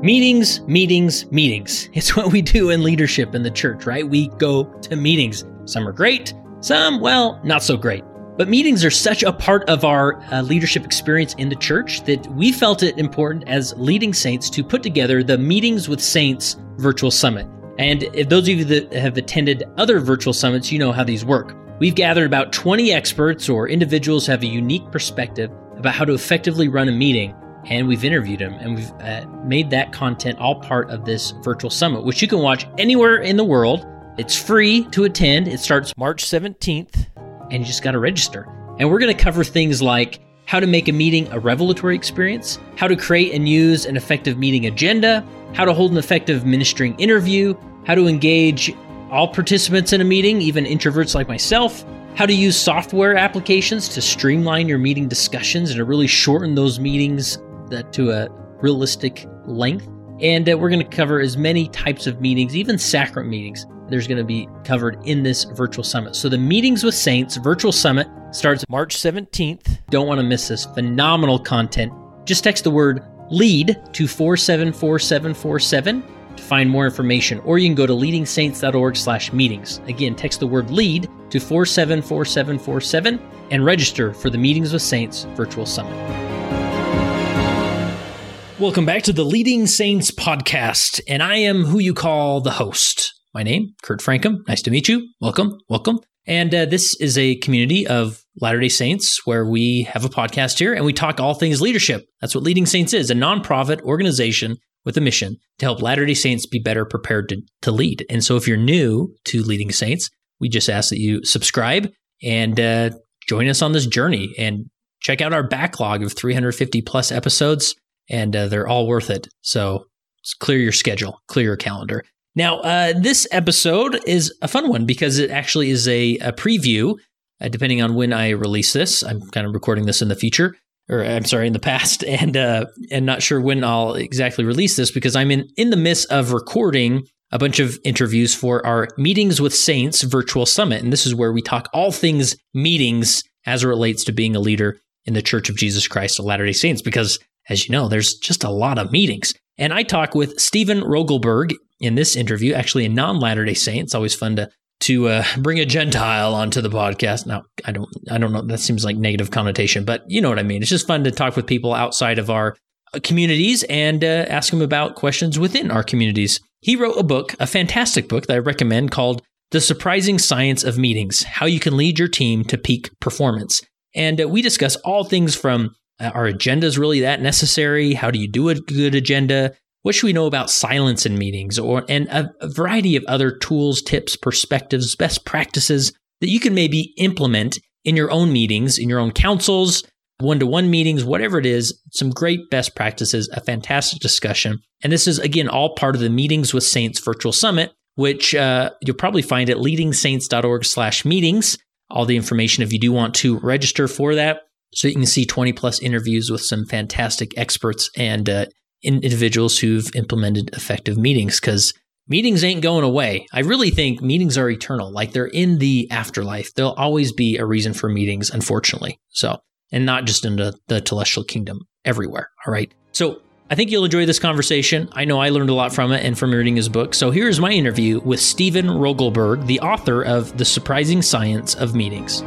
Meetings, meetings, meetings. It's what we do in leadership in the church, right? We go to meetings. Some are great, some, well, not so great. But meetings are such a part of our uh, leadership experience in the church that we felt it important as leading saints to put together the Meetings with Saints virtual summit. And if those of you that have attended other virtual summits, you know how these work. We've gathered about 20 experts or individuals who have a unique perspective about how to effectively run a meeting and we've interviewed him and we've uh, made that content all part of this virtual summit, which you can watch anywhere in the world. It's free to attend. It starts March 17th, and you just got to register. And we're going to cover things like how to make a meeting a revelatory experience, how to create and use an effective meeting agenda, how to hold an effective ministering interview, how to engage all participants in a meeting, even introverts like myself, how to use software applications to streamline your meeting discussions and to really shorten those meetings that to a realistic length. And uh, we're going to cover as many types of meetings, even sacrament meetings. There's going to be covered in this virtual summit. So the Meetings with Saints virtual summit starts March 17th. Don't want to miss this phenomenal content. Just text the word lead to 474747 to find more information, or you can go to leadingsaints.org slash meetings. Again, text the word lead to 474747 and register for the Meetings with Saints virtual summit. Welcome back to the Leading Saints podcast, and I am who you call the host. My name, Kurt Francom. Nice to meet you. Welcome, welcome. And uh, this is a community of Latter day Saints where we have a podcast here and we talk all things leadership. That's what Leading Saints is a nonprofit organization with a mission to help Latter day Saints be better prepared to, to lead. And so if you're new to Leading Saints, we just ask that you subscribe and uh, join us on this journey and check out our backlog of 350 plus episodes and uh, they're all worth it. So clear your schedule, clear your calendar. Now, uh, this episode is a fun one because it actually is a, a preview. Uh, depending on when I release this, I'm kind of recording this in the future, or I'm sorry, in the past, and uh, and not sure when I'll exactly release this because I'm in in the midst of recording a bunch of interviews for our Meetings with Saints virtual summit, and this is where we talk all things meetings as it relates to being a leader in the Church of Jesus Christ of Latter Day Saints, because as you know, there's just a lot of meetings. And I talk with Stephen Rogelberg in this interview, actually a non Latter day Saint. It's always fun to to uh, bring a Gentile onto the podcast. Now, I don't, I don't know. That seems like negative connotation, but you know what I mean. It's just fun to talk with people outside of our uh, communities and uh, ask them about questions within our communities. He wrote a book, a fantastic book that I recommend called "The Surprising Science of Meetings: How You Can Lead Your Team to Peak Performance." And uh, we discuss all things from are agendas really that necessary? How do you do a good agenda? What should we know about silence in meetings or and a, a variety of other tools, tips, perspectives, best practices that you can maybe implement in your own meetings, in your own councils, one-to-one meetings, whatever it is, some great best practices, a fantastic discussion. And this is again all part of the Meetings with Saints virtual summit, which uh, you'll probably find at leadingsaints.org/meetings. All the information if you do want to register for that. So you can see 20 plus interviews with some fantastic experts and uh, individuals who've implemented effective meetings because meetings ain't going away. I really think meetings are eternal. Like they're in the afterlife. There'll always be a reason for meetings, unfortunately. So, and not just in the, the celestial kingdom, everywhere. All right. So I think you'll enjoy this conversation. I know I learned a lot from it and from reading his book. So here's my interview with Stephen Rogelberg, the author of The Surprising Science of Meetings.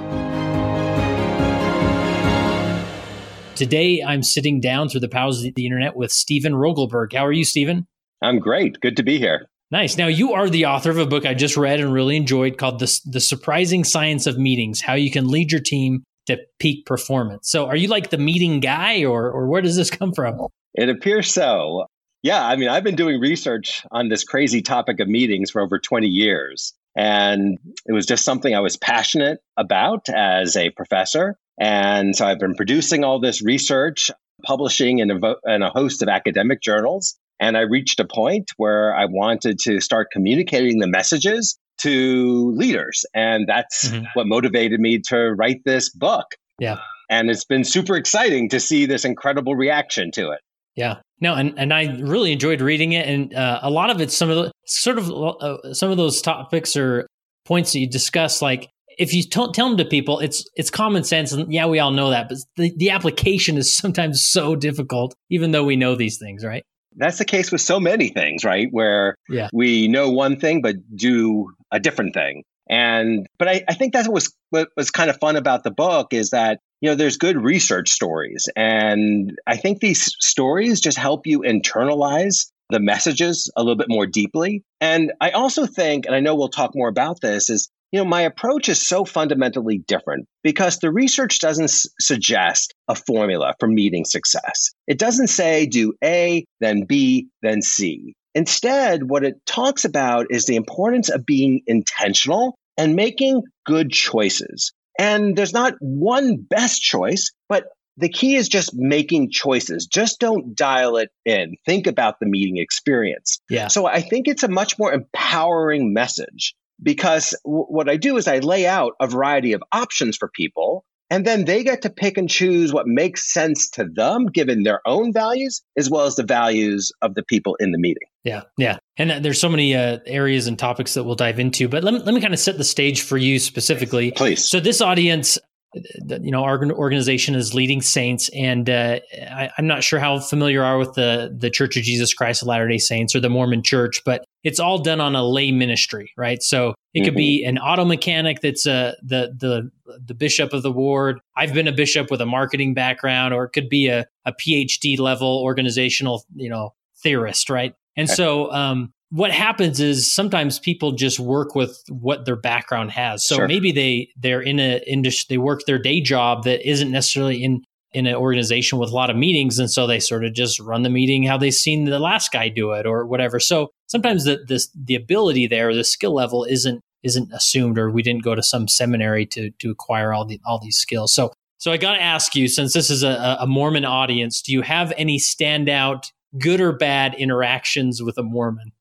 Today, I'm sitting down through the powers of the internet with Stephen Rogelberg. How are you, Stephen? I'm great. Good to be here. Nice. Now, you are the author of a book I just read and really enjoyed called The, the Surprising Science of Meetings How You Can Lead Your Team to Peak Performance. So, are you like the meeting guy, or, or where does this come from? It appears so. Yeah, I mean, I've been doing research on this crazy topic of meetings for over 20 years. And it was just something I was passionate about as a professor. And so I've been producing all this research, publishing in a, vo- in a host of academic journals. And I reached a point where I wanted to start communicating the messages to leaders. And that's mm-hmm. what motivated me to write this book. Yeah. And it's been super exciting to see this incredible reaction to it. Yeah. No, and, and I really enjoyed reading it. And uh, a lot of it's some of the sort of uh, some of those topics or points that you discuss, like if you tell them to people, it's it's common sense, and yeah, we all know that, but the, the application is sometimes so difficult, even though we know these things, right? that's the case with so many things, right? Where yeah. we know one thing but do a different thing. And but I, I think that's what was what was kind of fun about the book is that you know there's good research stories, and I think these stories just help you internalize the messages a little bit more deeply. And I also think, and I know we'll talk more about this, is you know, my approach is so fundamentally different because the research doesn't s- suggest a formula for meeting success. It doesn't say do A, then B, then C. Instead, what it talks about is the importance of being intentional and making good choices. And there's not one best choice, but the key is just making choices. Just don't dial it in. Think about the meeting experience. Yeah. So I think it's a much more empowering message because w- what I do is I lay out a variety of options for people and then they get to pick and choose what makes sense to them given their own values as well as the values of the people in the meeting. Yeah, yeah. And uh, there's so many uh, areas and topics that we'll dive into, but let me, let me kind of set the stage for you specifically. Please. So this audience, you know, our organization is Leading Saints, and uh, I, am not sure how familiar you are with the the Church of Jesus Christ of Latter Day Saints or the Mormon Church, but it's all done on a lay ministry, right? So it mm-hmm. could be mm-hmm. an auto mechanic that's uh, the the the bishop of the ward. I've been a bishop with a marketing background, or it could be a, a PhD level organizational, you know, theorist, right? And so um, what happens is sometimes people just work with what their background has. So sure. maybe they they're in a industry, they work their day job that isn't necessarily in in an organization with a lot of meetings, and so they sort of just run the meeting how they've seen the last guy do it or whatever. So sometimes the this the ability there, the skill level isn't isn't assumed, or we didn't go to some seminary to to acquire all the all these skills. So so I got to ask you, since this is a, a Mormon audience, do you have any standout good or bad interactions with a Mormon?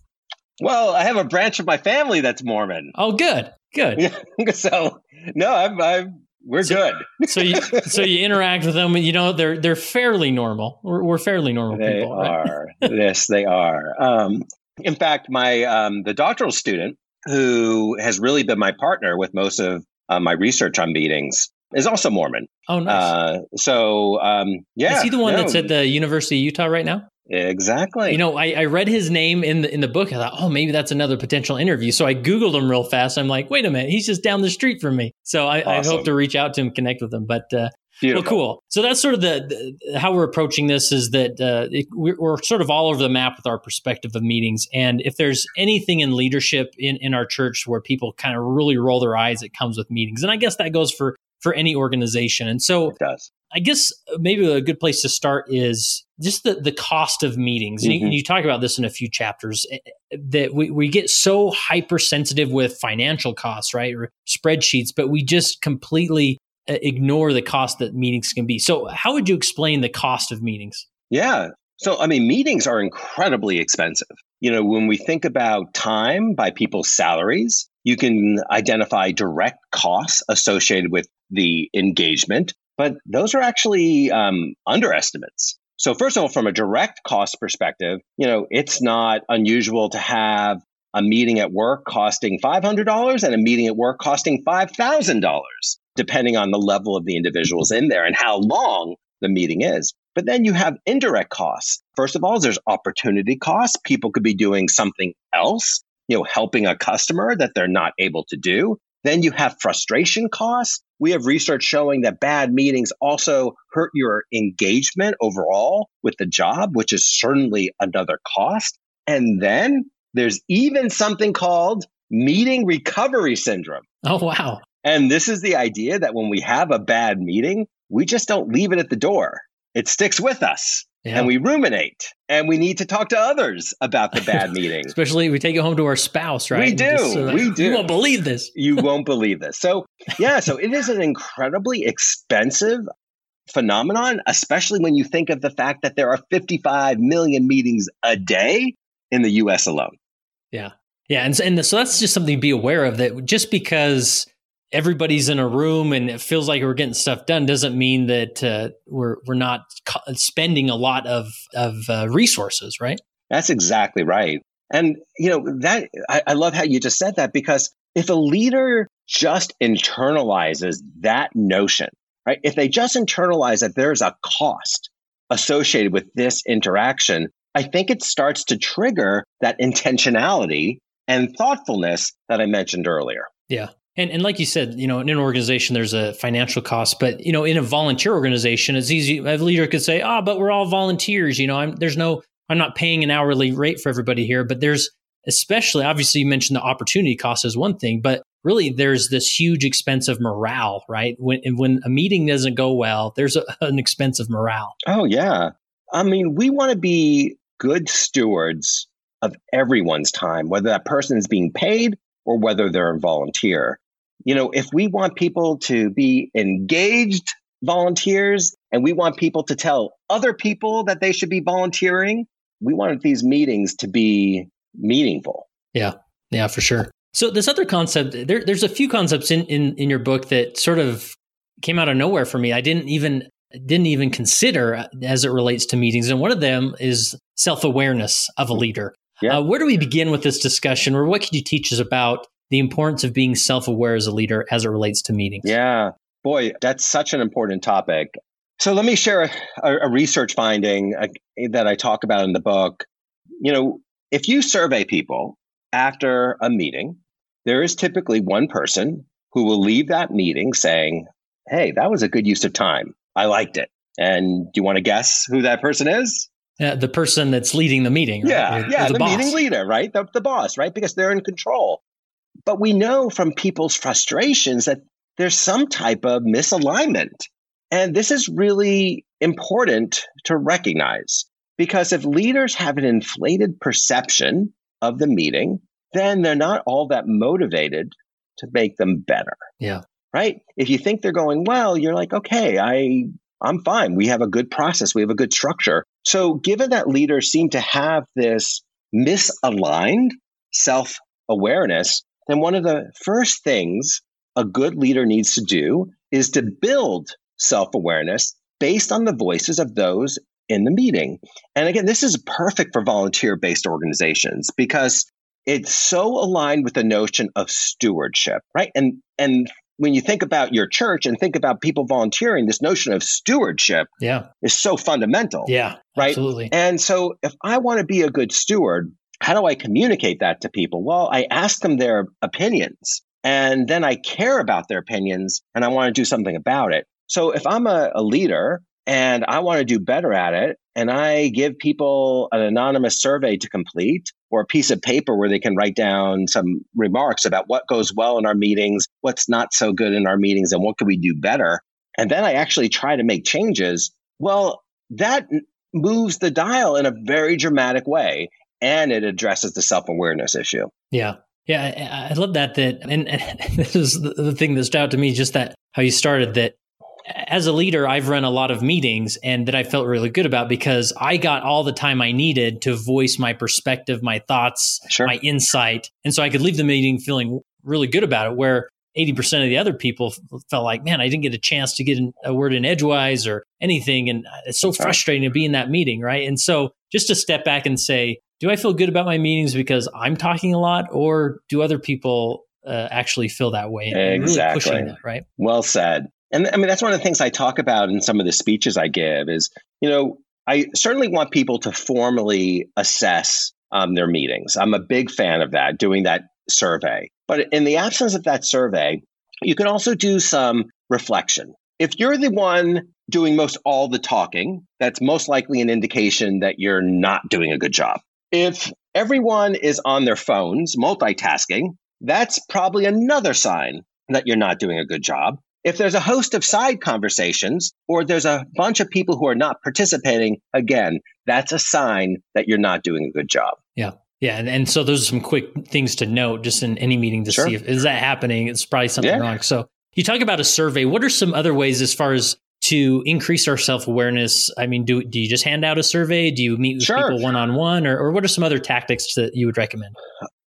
well, I have a branch of my family that's Mormon. Oh, good, good. so no, I'm, I'm we're so, good. so you so you interact with them, and you know they're they're fairly normal. We're, we're fairly normal they people. are. yes, they are. Um, in fact, my um, the doctoral student who has really been my partner with most of uh, my research on meetings is also Mormon. Oh, nice. Uh, so, um, yeah. Is he the one no. that's at the University of Utah right now? Exactly. You know, I, I, read his name in the in the book. I thought, oh, maybe that's another potential interview. So I googled him real fast. I'm like, wait a minute, he's just down the street from me. So I, awesome. I hope to reach out to him, connect with him. But uh, well, cool. So that's sort of the, the how we're approaching this. Is that uh, it, we're, we're, sort of all over the map with our perspective of meetings. And if there's anything in leadership in in our church where people kind of really roll their eyes, it comes with meetings. And I guess that goes for for any organization. And so I guess maybe a good place to start is just the, the cost of meetings. Mm-hmm. You, you, talk about this in a few chapters eh, eh, that we, we get so hypersensitive with financial costs, right? Or spreadsheets, but we just completely eh, ignore the cost that meetings can be. So, how would you explain the cost of meetings? Yeah. So, I mean, meetings are incredibly expensive. You know, when we think about time by people's salaries, you can identify direct costs associated with the engagement, but those are actually um, underestimates. So, first of all, from a direct cost perspective, you know, it's not unusual to have a meeting at work costing $500 and a meeting at work costing $5,000, depending on the level of the individuals in there and how long the meeting is. But then you have indirect costs. First of all, there's opportunity costs. People could be doing something else you know, helping a customer that they're not able to do. Then you have frustration costs. We have research showing that bad meetings also hurt your engagement overall with the job, which is certainly another cost. And then there's even something called meeting recovery syndrome. Oh, wow. And this is the idea that when we have a bad meeting, we just don't leave it at the door. It sticks with us yeah. and we ruminate and we need to talk to others about the bad meeting. Especially we take it home to our spouse, right? Uh, we do. So we do. You won't believe this. you won't believe this. So, yeah, so it is an incredibly expensive phenomenon, especially when you think of the fact that there are 55 million meetings a day in the US alone. Yeah. Yeah. And, and so that's just something to be aware of that just because everybody's in a room and it feels like we're getting stuff done doesn't mean that uh, we're we're not spending a lot of of uh, resources, right? That's exactly right. And you know that I, I love how you just said that because if a leader just internalizes that notion, right? If they just internalize that there's a cost associated with this interaction, I think it starts to trigger that intentionality and thoughtfulness that I mentioned earlier. Yeah. And, and like you said, you know, in an organization, there's a financial cost, but you know, in a volunteer organization, it's easy. A leader could say, "Ah, oh, but we're all volunteers." You know, I'm there's no, I'm not paying an hourly rate for everybody here, but there's especially obviously you mentioned the opportunity cost is one thing, but really there's this huge expense of morale, right? When when a meeting doesn't go well, there's a, an expense of morale. Oh yeah, I mean, we want to be good stewards of everyone's time, whether that person is being paid or whether they're a volunteer. You know, if we want people to be engaged volunteers and we want people to tell other people that they should be volunteering, we want these meetings to be meaningful. Yeah, yeah, for sure. So this other concept, there, there's a few concepts in, in in your book that sort of came out of nowhere for me. I didn't even didn't even consider as it relates to meetings, and one of them is self awareness of a leader. Yeah. Uh, where do we begin with this discussion, or what could you teach us about the importance of being self aware as a leader as it relates to meetings? Yeah, boy, that's such an important topic. So let me share a, a research finding uh, that I talk about in the book. You know, if you survey people after a meeting, there is typically one person who will leave that meeting saying, Hey, that was a good use of time. I liked it. And do you want to guess who that person is? Uh, the person that's leading the meeting. Right? Yeah, yeah, the, the meeting leader, right? The, the boss, right? Because they're in control. But we know from people's frustrations that there's some type of misalignment. And this is really important to recognize because if leaders have an inflated perception of the meeting, then they're not all that motivated to make them better. Yeah. Right? If you think they're going well, you're like, okay, I I'm fine. We have a good process. We have a good structure. So given that leaders seem to have this misaligned self awareness, then one of the first things a good leader needs to do is to build self awareness based on the voices of those in the meeting. And again, this is perfect for volunteer based organizations because it's so aligned with the notion of stewardship, right? And and when you think about your church and think about people volunteering, this notion of stewardship yeah. is so fundamental. Yeah, right. Absolutely. And so if I want to be a good steward, how do I communicate that to people? Well, I ask them their opinions and then I care about their opinions and I want to do something about it. So if I'm a, a leader and I want to do better at it, and I give people an anonymous survey to complete or a piece of paper where they can write down some remarks about what goes well in our meetings, what's not so good in our meetings, and what could we do better. And then I actually try to make changes. Well, that moves the dial in a very dramatic way and it addresses the self awareness issue. Yeah. Yeah. I, love that. That, and, and this is the thing that stood out to me, just that how you started that as a leader, I've run a lot of meetings and that I felt really good about because I got all the time I needed to voice my perspective, my thoughts, sure. my insight. And so I could leave the meeting feeling really good about it. Where 80% of the other people felt like, man, I didn't get a chance to get a word in edgewise or anything. And uh, it's so frustrating to be in that meeting. Right. And so just to step back and say, do I feel good about my meetings because I'm talking a lot or do other people uh, actually feel that way? And exactly. Really that, right. Well said. And I mean, that's one of the things I talk about in some of the speeches I give is, you know, I certainly want people to formally assess um, their meetings. I'm a big fan of that, doing that survey. But in the absence of that survey, you can also do some reflection. If you're the one doing most all the talking, that's most likely an indication that you're not doing a good job. If everyone is on their phones multitasking, that's probably another sign that you're not doing a good job. If there's a host of side conversations or there's a bunch of people who are not participating, again, that's a sign that you're not doing a good job. Yeah. Yeah, and, and so those are some quick things to note just in any meeting to sure. see if is that happening. It's probably something yeah. wrong. So you talk about a survey. What are some other ways as far as to increase our self awareness? I mean, do do you just hand out a survey? Do you meet with sure. people one on one, or or what are some other tactics that you would recommend?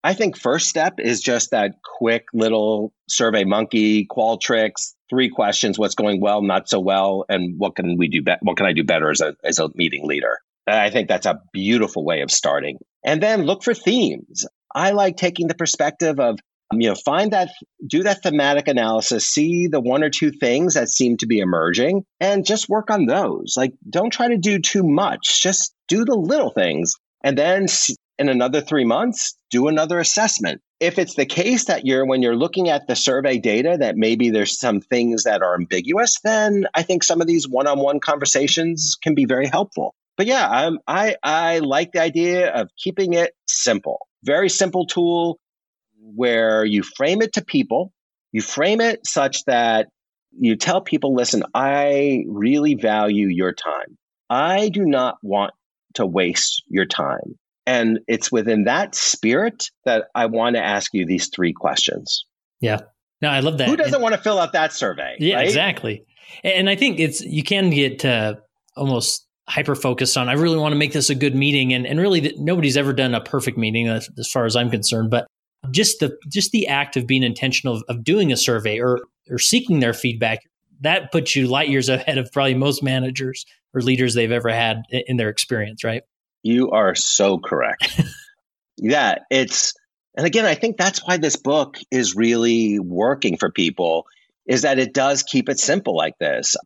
I think first step is just that quick little survey monkey, Qualtrics, three questions, what's going well, not so well, and what can we do be- what can I do better as a as a meeting leader? And I think that's a beautiful way of starting. And then look for themes. I like taking the perspective of Um, you know find that do that thematic analysis see the one or two things that seem to be emerging and just work on those like don't try to do too much just do the little things. And then in another three months, do another assessment. If it's the case that you're, when you're looking at the survey data, that maybe there's some things that are ambiguous, then I think some of these one on one conversations can be very helpful. But yeah, I'm, I, I like the idea of keeping it simple. Very simple tool where you frame it to people. You frame it such that you tell people, listen, I really value your time. I do not want to waste your time. And it's within that spirit that I want to ask you these three questions. Yeah. No, I love that. Who doesn't and, want to fill out that survey? Yeah, right? exactly. And I think it's you can get uh, almost hyper focused on. I really want to make this a good meeting, and and really nobody's ever done a perfect meeting as, as far as I'm concerned. But just the just the act of being intentional of, of doing a survey or or seeking their feedback that puts you light years ahead of probably most managers or leaders they've ever had in their experience, right? You are so correct. yeah, it's and again, I think that's why this book is really working for people is that it does keep it simple like this.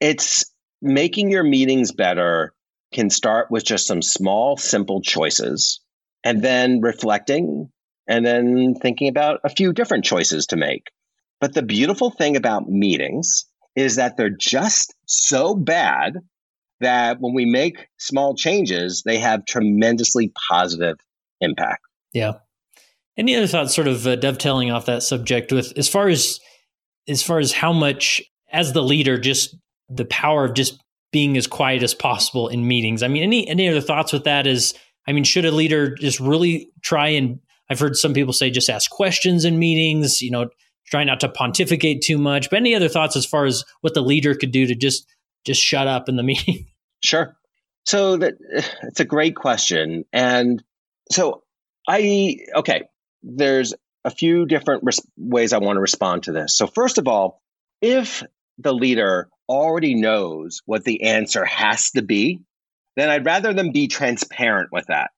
It's making your meetings better can start with just some small simple choices and then reflecting and then thinking about a few different choices to make. But the beautiful thing about meetings is that they're just so bad that when we make small changes, they have tremendously positive impact. Yeah. Any other thoughts, sort of uh, dovetailing off that subject, with as far as as far as how much, as the leader, just the power of just being as quiet as possible in meetings. I mean, any any other thoughts with that? Is I mean, should a leader just really try and I've heard some people say just ask questions in meetings. You know, try not to pontificate too much. But any other thoughts as far as what the leader could do to just just shut up in the meeting? Sure. So that it's a great question, and so I okay. There's a few different res- ways I want to respond to this. So first of all, if the leader already knows what the answer has to be, then I'd rather them be transparent with that,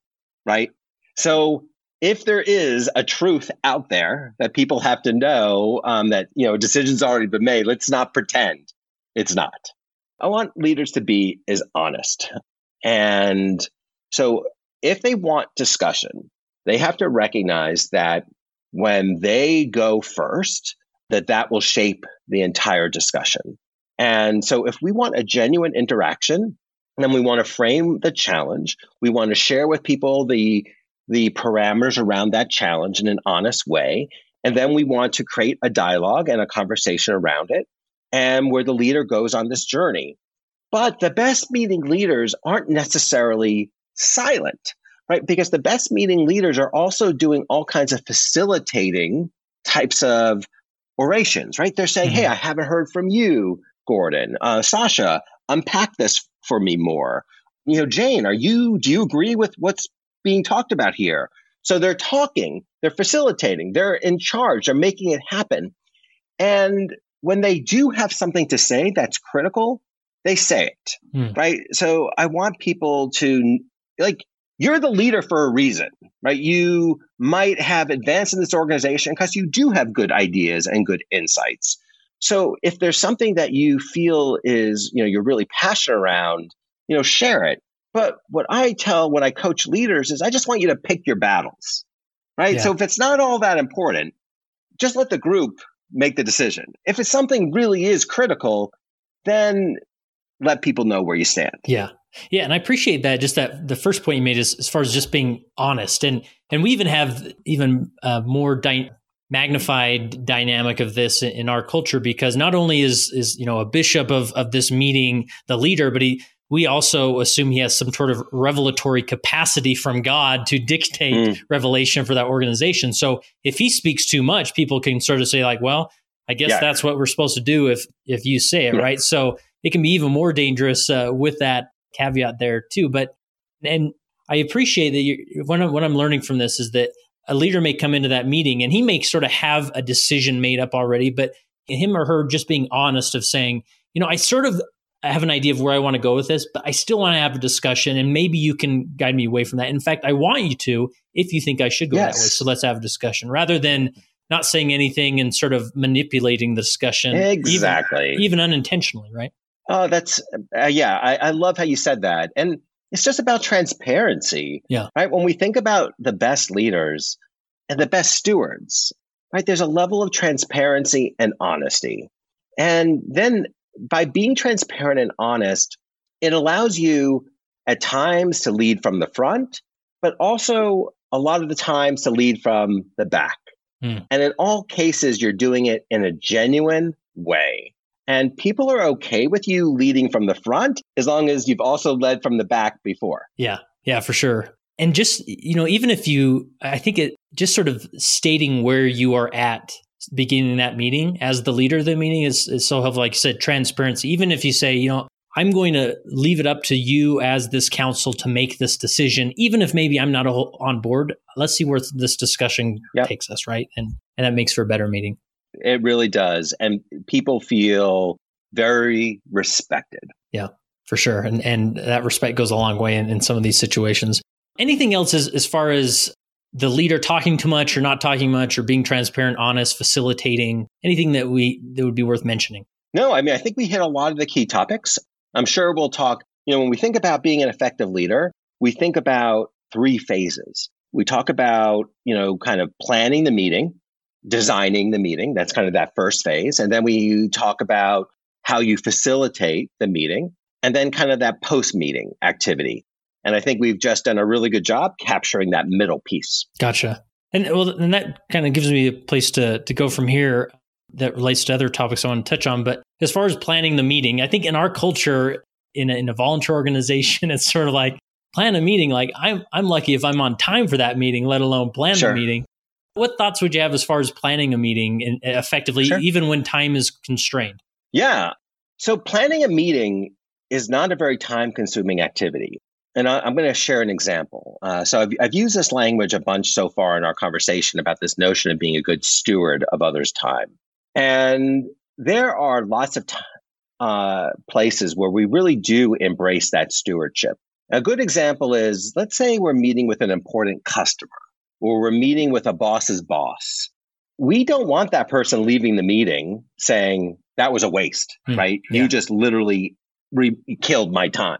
right? So if there is a truth out there that people have to know um, that you know decisions already been made, let's not pretend it's not. I want leaders to be as honest. And so if they want discussion, they have to recognize that when they go first, that that will shape the entire discussion. And so if we want a genuine interaction, then we want to frame the challenge. We want to share with people the the parameters around that challenge in an honest way. And then we want to create a dialogue and a conversation around it and where the leader goes on this journey. But the best meeting leaders aren't necessarily silent, right? Because the best meeting leaders are also doing all kinds of facilitating types of orations, right? They're saying, mm-hmm. Hey, I haven't heard from you, Gordon. Uh, Sasha, unpack this for me more. You know, Jane, are you, do you agree with what's being talked about here? So they're talking, they're facilitating, they're in charge, they're making it happen. And when they do have something to say that's critical, they say it, mm. right? So I want people to like, you're the leader for a reason, right? You might have advanced in this organization because you do have good ideas and good insights. So if there's something that you feel is, you know, you're really passionate around, you know, share it. But what I tell when I coach leaders is I just want you to pick your battles, right? Yeah. So if it's not all that important, just let the group make the decision. If it's something really is critical, then let people know where you stand. Yeah. Yeah, and I appreciate that. Just that the first point you made is as far as just being honest, and and we even have even uh, more dy- magnified dynamic of this in, in our culture because not only is is you know a bishop of of this meeting the leader, but he we also assume he has some sort of revelatory capacity from God to dictate mm. revelation for that organization. So if he speaks too much, people can sort of say like, well, I guess yeah. that's what we're supposed to do if if you say it, yeah. right? So it can be even more dangerous uh, with that caveat there too. But and I appreciate that you what I'm, what I'm learning from this is that a leader may come into that meeting and he may sort of have a decision made up already, but him or her just being honest of saying, you know, I sort of I have an idea of where I want to go with this, but I still want to have a discussion and maybe you can guide me away from that. In fact, I want you to if you think I should go yes. that way. So let's have a discussion rather than not saying anything and sort of manipulating the discussion. Exactly. Even, even unintentionally, right? Oh, that's, uh, yeah, I, I love how you said that. And it's just about transparency. Yeah. Right. When we think about the best leaders and the best stewards, right, there's a level of transparency and honesty. And then by being transparent and honest, it allows you at times to lead from the front, but also a lot of the times to lead from the back. Hmm. And in all cases, you're doing it in a genuine way. And people are okay with you leading from the front as long as you've also led from the back before. Yeah. Yeah, for sure. And just, you know, even if you, I think it just sort of stating where you are at beginning that meeting as the leader of the meeting is, is so helpful. Like I said, transparency. Even if you say, you know, I'm going to leave it up to you as this council to make this decision, even if maybe I'm not on board. Let's see where this discussion yep. takes us, right? And and that makes for a better meeting. It really does, and people feel very respected. Yeah, for sure, and and that respect goes a long way in, in some of these situations. Anything else as as far as the leader talking too much or not talking much or being transparent, honest, facilitating anything that we that would be worth mentioning? No, I mean I think we hit a lot of the key topics. I'm sure we'll talk, you know, when we think about being an effective leader, we think about three phases. We talk about, you know, kind of planning the meeting, designing the meeting. That's kind of that first phase. And then we talk about how you facilitate the meeting and then kind of that post meeting activity. And I think we've just done a really good job capturing that middle piece. Gotcha. And well, and that kind of gives me a place to to go from here that relates to other topics I want to touch on. But as far as planning the meeting, I think in our culture, in a, in a volunteer organization, it's sort of like plan a meeting. Like I'm, I'm lucky if I'm on time for that meeting, let alone plan sure. the meeting. What thoughts would you have as far as planning a meeting in, effectively, sure. even when time is constrained? Yeah. So planning a meeting is not a very time consuming activity. And I, am going to share an example. Uh, so I've, I've used this language a bunch so far in our conversation about this notion of being a good steward of others' time. And there are lots of t- uh, places where we really do embrace that stewardship. A good example is let's say we're meeting with an important customer or we're meeting with a boss's boss. We don't want that person leaving the meeting saying, that was a waste, mm, right? Yeah. You just literally re- killed my time.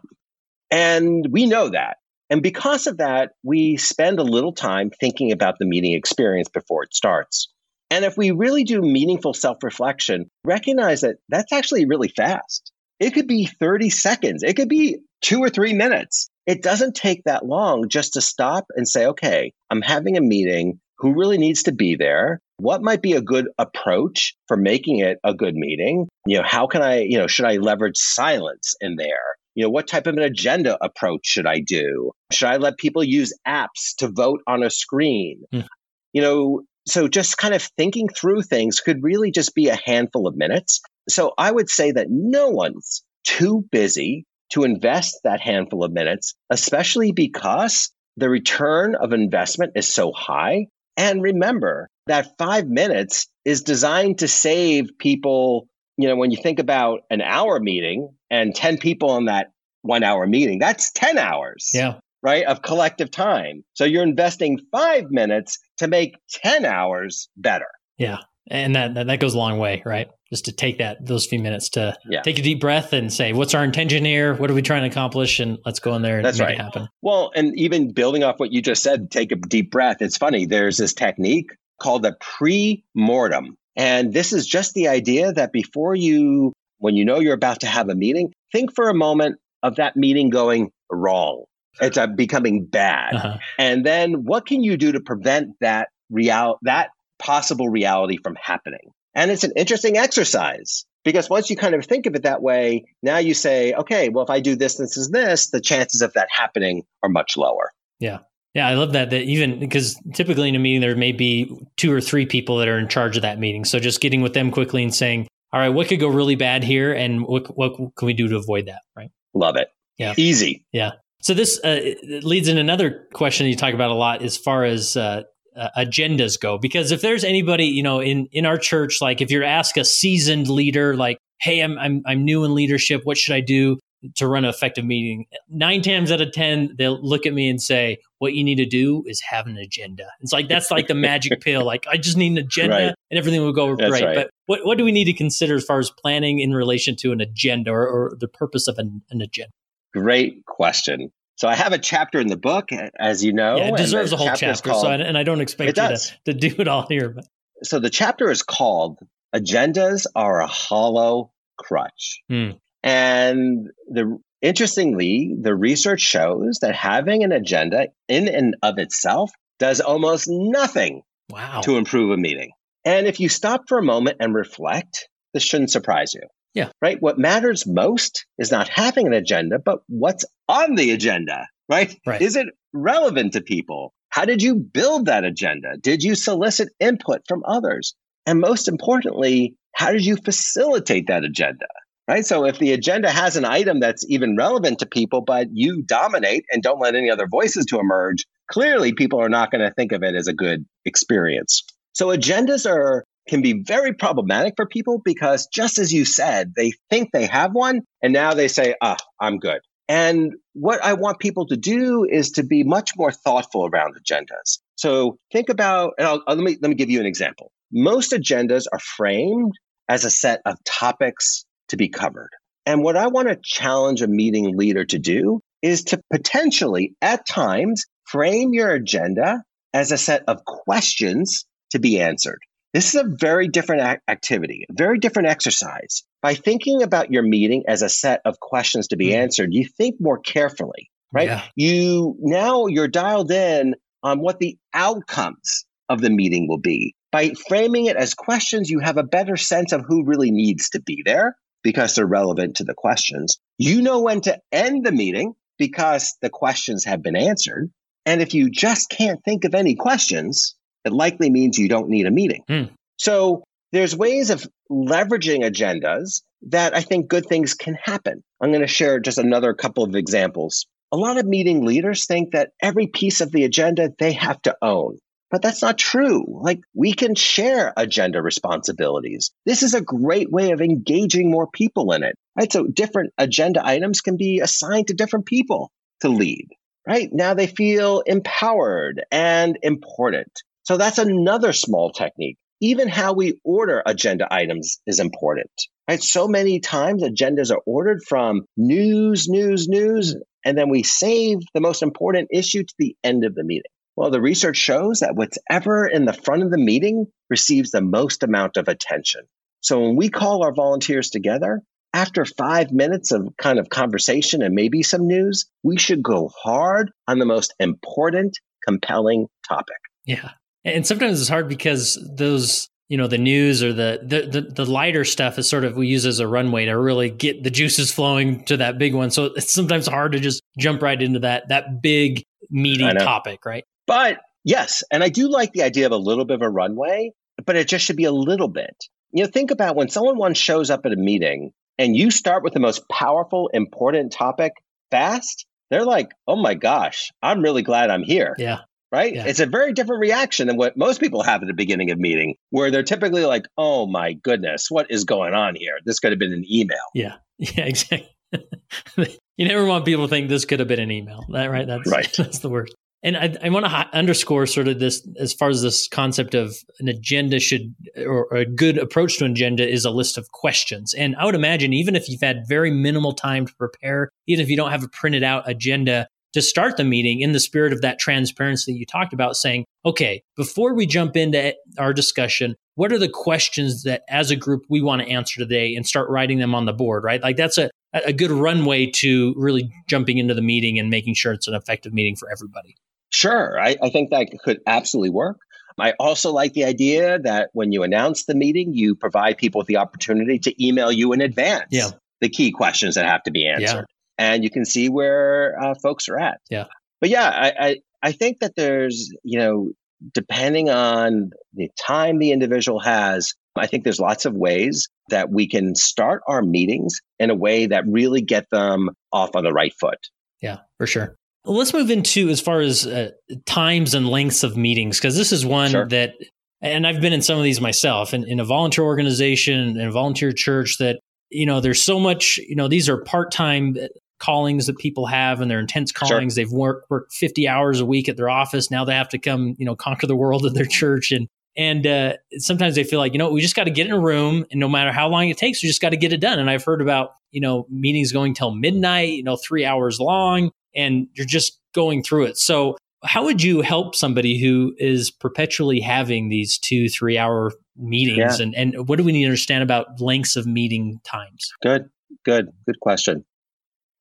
And we know that. And because of that, we spend a little time thinking about the meeting experience before it starts. And if we really do meaningful self reflection, recognize that that's actually really fast. It could be 30 seconds, it could be two or three minutes. It doesn't take that long just to stop and say, okay, I'm having a meeting. Who really needs to be there? What might be a good approach for making it a good meeting? You know, how can I, you know, should I leverage silence in there? You know, what type of an agenda approach should I do? Should I let people use apps to vote on a screen? Mm. You know, so just kind of thinking through things could really just be a handful of minutes. So I would say that no one's too busy to invest that handful of minutes, especially because the return of investment is so high. And remember that five minutes is designed to save people. You know, when you think about an hour meeting and 10 people on that one hour meeting, that's 10 hours. Yeah right, of collective time. So you're investing five minutes to make 10 hours better. Yeah. And that, that goes a long way, right? Just to take that, those few minutes to yeah. take a deep breath and say, what's our intention here? What are we trying to accomplish? And let's go in there and That's make right. it happen. Well, and even building off what you just said, take a deep breath. It's funny. There's this technique called the pre-mortem. And this is just the idea that before you, when you know you're about to have a meeting, think for a moment of that meeting going wrong it's uh, becoming bad. Uh-huh. And then what can you do to prevent that real that possible reality from happening? And it's an interesting exercise because once you kind of think of it that way, now you say, okay, well, if I do this, this is this, the chances of that happening are much lower. Yeah. Yeah, I love that. That even because typically in a meeting there may be two or three people that are in charge of that meeting. So just getting with them quickly and saying, "All right, what could go really bad here, and what what can we do to avoid that?" Right. Love it. Yeah. Easy. Yeah. So this uh, leads in another question you talk about a lot as far as uh, uh, agendas go. Because if there's anybody, you know, in in our church, like if you're asked a seasoned leader, like, "Hey, I'm I'm I'm new in leadership. What should I do to run an effective meeting?" Nine times out of ten, they'll look at me and say, "What you need to do is have an agenda." It's like that's like the magic pill. Like I just need an agenda, right. and everything will go great. Right. But what what do we need to consider as far as planning in relation to an agenda or, or the purpose of an, an agenda? Great question. So I have a chapter in the book, as you know. Yeah, it deserves a whole chapter. Called, so I, and I don't expect you to, to, do it all here. But. So the chapter is called "Agendas Are a Hollow Crutch," hmm. And the interestingly, the research shows that having an agenda in and of itself does almost nothing wow. to improve a meeting. And if you stop for a moment and reflect, this shouldn't surprise you. Yeah. Right? What matters most is not having an agenda, but what's on the agenda, right? right? Is it relevant to people? How did you build that agenda? Did you solicit input from others? And most importantly, how did you facilitate that agenda? Right. So if the agenda has an item that's even relevant to people, but you dominate and don't let any other voices to emerge, clearly people are not going to think of it as a good experience. So agendas are can be very problematic for people because just as you said, they think they have one and now they say, ah, I'm good. And what I want people to do is to be much more thoughtful around agendas. So think about, and I'll, let, me, let me give you an example. Most agendas are framed as a set of topics to be covered. And what I want to challenge a meeting leader to do is to potentially, at times, frame your agenda as a set of questions to be answered. This is a very different activity, a very different exercise. By thinking about your meeting as a set of questions to be mm-hmm. answered, you think more carefully, right? Yeah. You now you're dialed in on what the outcomes of the meeting will be. By framing it as questions, you have a better sense of who really needs to be there because they're relevant to the questions. You know when to end the meeting because the questions have been answered. And if you just can't think of any questions, it likely means you don't need a meeting. Mm. So there's ways of leveraging agendas that I think good things can happen. I'm going to share just another couple of examples. A lot of meeting leaders think that every piece of the agenda they have to own. But that's not true. Like we can share agenda responsibilities. This is a great way of engaging more people in it, right? So different agenda items can be assigned to different people to lead, right? Now they feel empowered and important. So that's another small technique. Even how we order agenda items is important. Right? So many times agendas are ordered from news, news, news, and then we save the most important issue to the end of the meeting. Well, the research shows that whatever in the front of the meeting receives the most amount of attention. So when we call our volunteers together, after five minutes of kind of conversation and maybe some news, we should go hard on the most important, compelling topic. Yeah. And sometimes it's hard because those, you know, the news or the, the the the, lighter stuff is sort of we use as a runway to really get the juices flowing to that big one. So it's sometimes hard to just jump right into that that big meaty topic, right? But yes, and I do like the idea of a little bit of a runway, but it just should be a little bit. You know, think about when someone once shows up at a meeting and you start with the most powerful, important topic fast, they're like, oh my gosh, I'm really glad I'm here. Yeah right? Yeah. It's a very different reaction than what most people have at the beginning of meeting, where they're typically like, "Oh my goodness, what is going on here? This could have been an email." Yeah, yeah, exactly. you never want people to think this could have been an email, that right? That's right. That's the worst. And I, I want to ha- underscore sort of this as far as this concept of an agenda should, or a good approach to an agenda is a list of questions. And I would imagine even if you've had very minimal time to prepare, even if you don't have a printed out agenda, to start the meeting in the spirit of that transparency that you talked about, saying, okay, before we jump into our discussion, what are the questions that as a group we want to answer today and start writing them on the board, right? Like that's a, a good runway to really jumping into the meeting and making sure it's an effective meeting for everybody. Sure. I, I think that could absolutely work. I also like the idea that when you announce the meeting, you provide people with the opportunity to email you in advance yeah. the key questions that have to be answered. Yeah and you can see where uh, folks are at. Yeah. But yeah, I, I, I think that there's, you know, depending on the time the individual has, I think there's lots of ways that we can start our meetings in a way that really get them off on the right foot. Yeah, for sure. Well, let's move into as far as uh, times and lengths of meetings, because this is one sure. that, and I've been in some of these myself, in, in a volunteer organization, and a volunteer church that, you know, there's so much, you know, these are part time callings that people have and their intense callings. Sure. They've worked worked 50 hours a week at their office. Now they have to come, you know, conquer the world at their church. And and uh, sometimes they feel like, you know, we just got to get in a room and no matter how long it takes, we just got to get it done. And I've heard about, you know, meetings going till midnight, you know, three hours long. And you're just going through it. So, how would you help somebody who is perpetually having these two, three hour meetings? Yeah. And, and what do we need to understand about lengths of meeting times? Good, good, good question.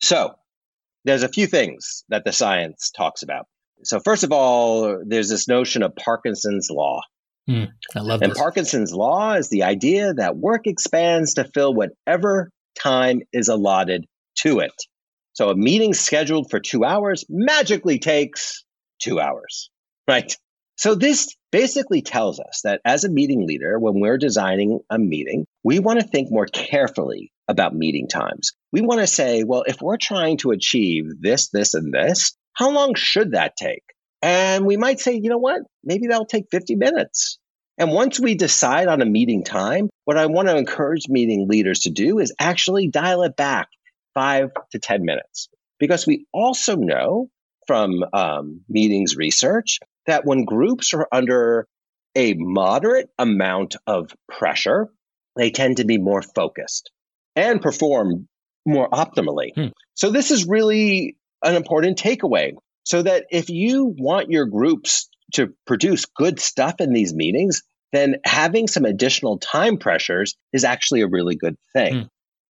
So, there's a few things that the science talks about. So, first of all, there's this notion of Parkinson's law. Mm, I love this. And this. Parkinson's law is the idea that work expands to fill whatever time is allotted to it. So, a meeting scheduled for two hours magically takes two hours, right? So, this basically tells us that as a meeting leader, when we're designing a meeting, we want to think more carefully about meeting times. We want to say, well, if we're trying to achieve this, this, and this, how long should that take? And we might say, you know what? Maybe that'll take 50 minutes. And once we decide on a meeting time, what I want to encourage meeting leaders to do is actually dial it back five to 10 minutes. Because we also know from um, meetings research that when groups are under a moderate amount of pressure, they tend to be more focused and perform more optimally. Hmm. So, this is really an important takeaway. So that if you want your groups to produce good stuff in these meetings, then having some additional time pressures is actually a really good thing. Hmm.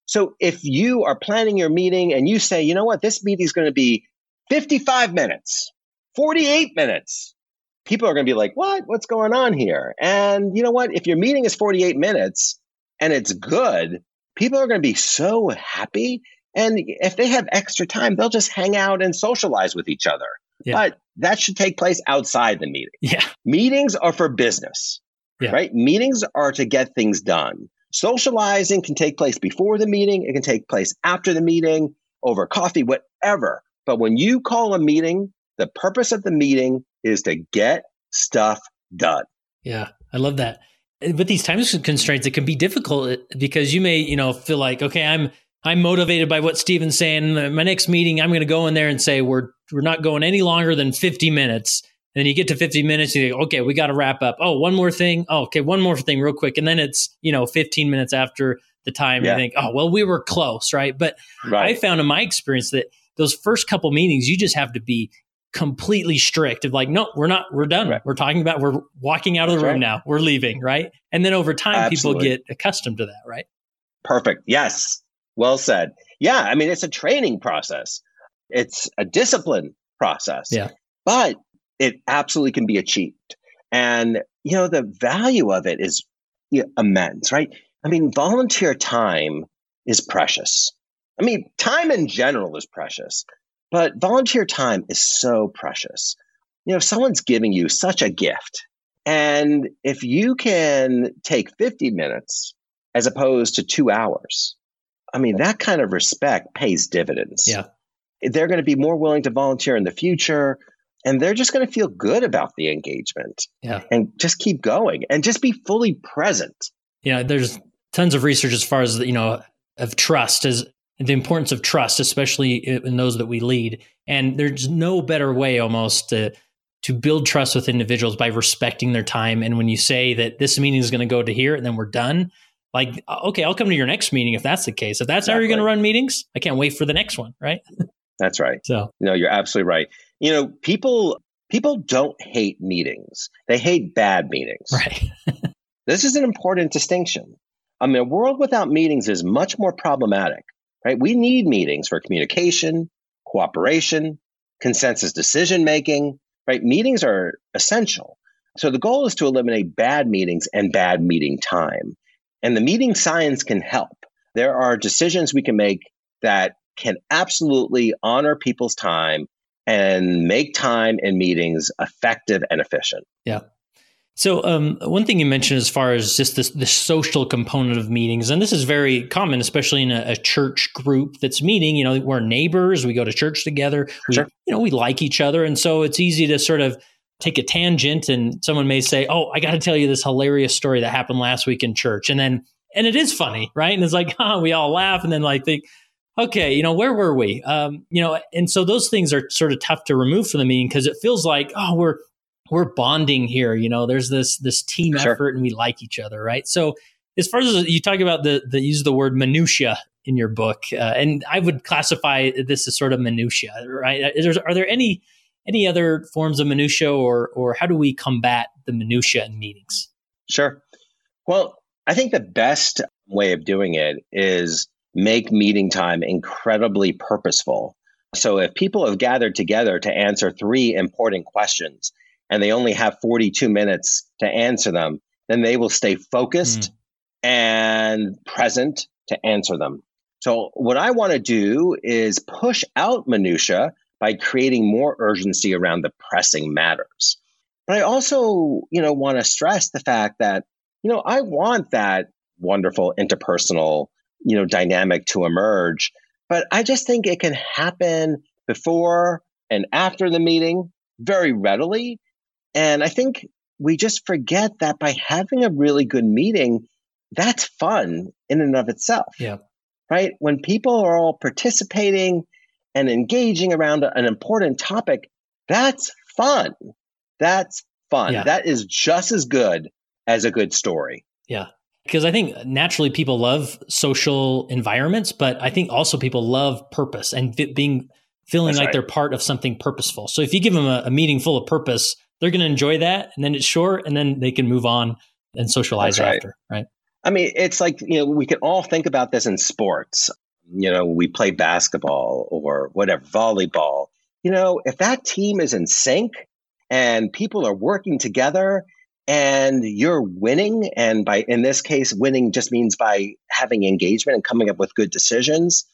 So if you are planning your meeting and you say, you know what, this meeting is going to be 55 minutes, 48 minutes, people are going to be like, what? What's going on here? And you know what? If your meeting is 48 minutes and it's good, people are going to be so happy. And if they have extra time, they'll just hang out and socialize with each other. Yeah. But that should take place outside the meeting. Yeah. Meetings are for business, yeah. right? Meetings are to get things done. Socializing can take place before the meeting, it can take place after the meeting, over coffee, whatever. But when you call a meeting, the purpose of the meeting is to get stuff done. Yeah, I love that. With these time constraints, it can be difficult eh, because you may, you know, feel like, okay, I'm I'm motivated by what Steven's saying. My next meeting, I'm going to go in there and say we're we're not going any longer than 50 minutes. And then you get to 50 minutes, you think, okay, we got to wrap up. Oh, one more thing. Oh, okay, one more thing, real quick. And then it's you know 15 minutes after the time, yeah. you think, oh, well, we were close, right? But right. I found in my experience that those first couple meetings, you just have to be completely strict of like, no, we're not, we're done. Right. We're talking about, we're walking out of the room right. now. We're leaving, right? And then over time, Absolutely. people get accustomed to that, right? Perfect. Yes. Well said. Yeah. I mean, it's a training process. It's a discipline process. Yeah. But it absolutely can be achieved. And, you know, the value of it is you know, immense, right? I mean, volunteer time is precious. I mean, time in general is precious, but volunteer time is so precious. You know, if someone's giving you such a gift, and if you can take 50 minutes as opposed to two hours, I mean, that kind of respect pays dividends. Yeah. They're going to be more willing to volunteer in the future and they're just going to feel good about the engagement. Yeah. And just keep going and just be fully present. Yeah. There's tons of research as far as, you know, of trust as the importance of trust, especially in those that we lead. And there's no better way almost to, to build trust with individuals by respecting their time. And when you say that this meeting is going to go to here and then we're done, like, uh, okay, I'll come to your next meeting if that's the case. If that's exactly. how you're going to run meetings, I can't wait for the next one, right? That's right. So, no, you're absolutely right. You know, people people don't hate meetings; they hate bad meetings. Right. this is an important distinction. I mean, a world without meetings is much more problematic. Right? We need meetings for communication, cooperation, consensus decision making. Right? Meetings are essential. So the goal is to eliminate bad meetings and bad meeting time. And the meeting science can help. There are decisions we can make that can absolutely honor people's time and make time in meetings effective and efficient. Yeah. So, um, one thing you mentioned as far as just this, the social component of meetings, and this is very common, especially in a, a, church group that's meeting. You know, we're neighbors, we go to church together, we, sure. you know, we like each other, and so it's easy to sort of take a tangent, and someone may say, "Oh, I got to tell you this hilarious story that happened last week in church," and then, and it is funny, right? And it's like, huh, we all laugh, and then like think, okay, you know, where were we? Um, you know, and so those things are sort of tough to remove from the meeting because it feels like, oh, we're we're bonding here. You know, there's this this team sure. effort and we like each other, right? So as far as you talk about the the use of the word minutia in your book, uh, and I would classify this as sort of minutia, right? Is, are there any any other forms of minutia, or or how do we combat the minutia in meetings? Sure. Well, I think the best way of doing it is make meeting time incredibly purposeful. So if people have gathered together to answer three important questions and they only have 42 minutes to answer them, then they will stay focused mm. and present to answer them. So what I want to do is push out minutia by creating more urgency around the pressing matters. But I also, you know, want to stress the fact that, you know, I want that wonderful interpersonal, you know, dynamic to emerge, but I just think it can happen before and after the meeting very readily. And I think we just forget that by having a really good meeting, that's fun in and of itself. Yeah. Right? When people are all participating and engaging around an important topic, that's fun. That's fun. Yeah. That is just as good as a good story. Yeah. Because I think naturally people love social environments, but I think also people love purpose and being feeling That's like right. they're part of something purposeful. So if you give them a, a meeting full of purpose, they're going to enjoy that, and then it's short, and then they can move on and socialize That's after. Right. right. I mean, it's like you know we can all think about this in sports. You know, we play basketball or whatever, volleyball. You know, if that team is in sync and people are working together and you're winning and by in this case winning just means by having engagement and coming up with good decisions.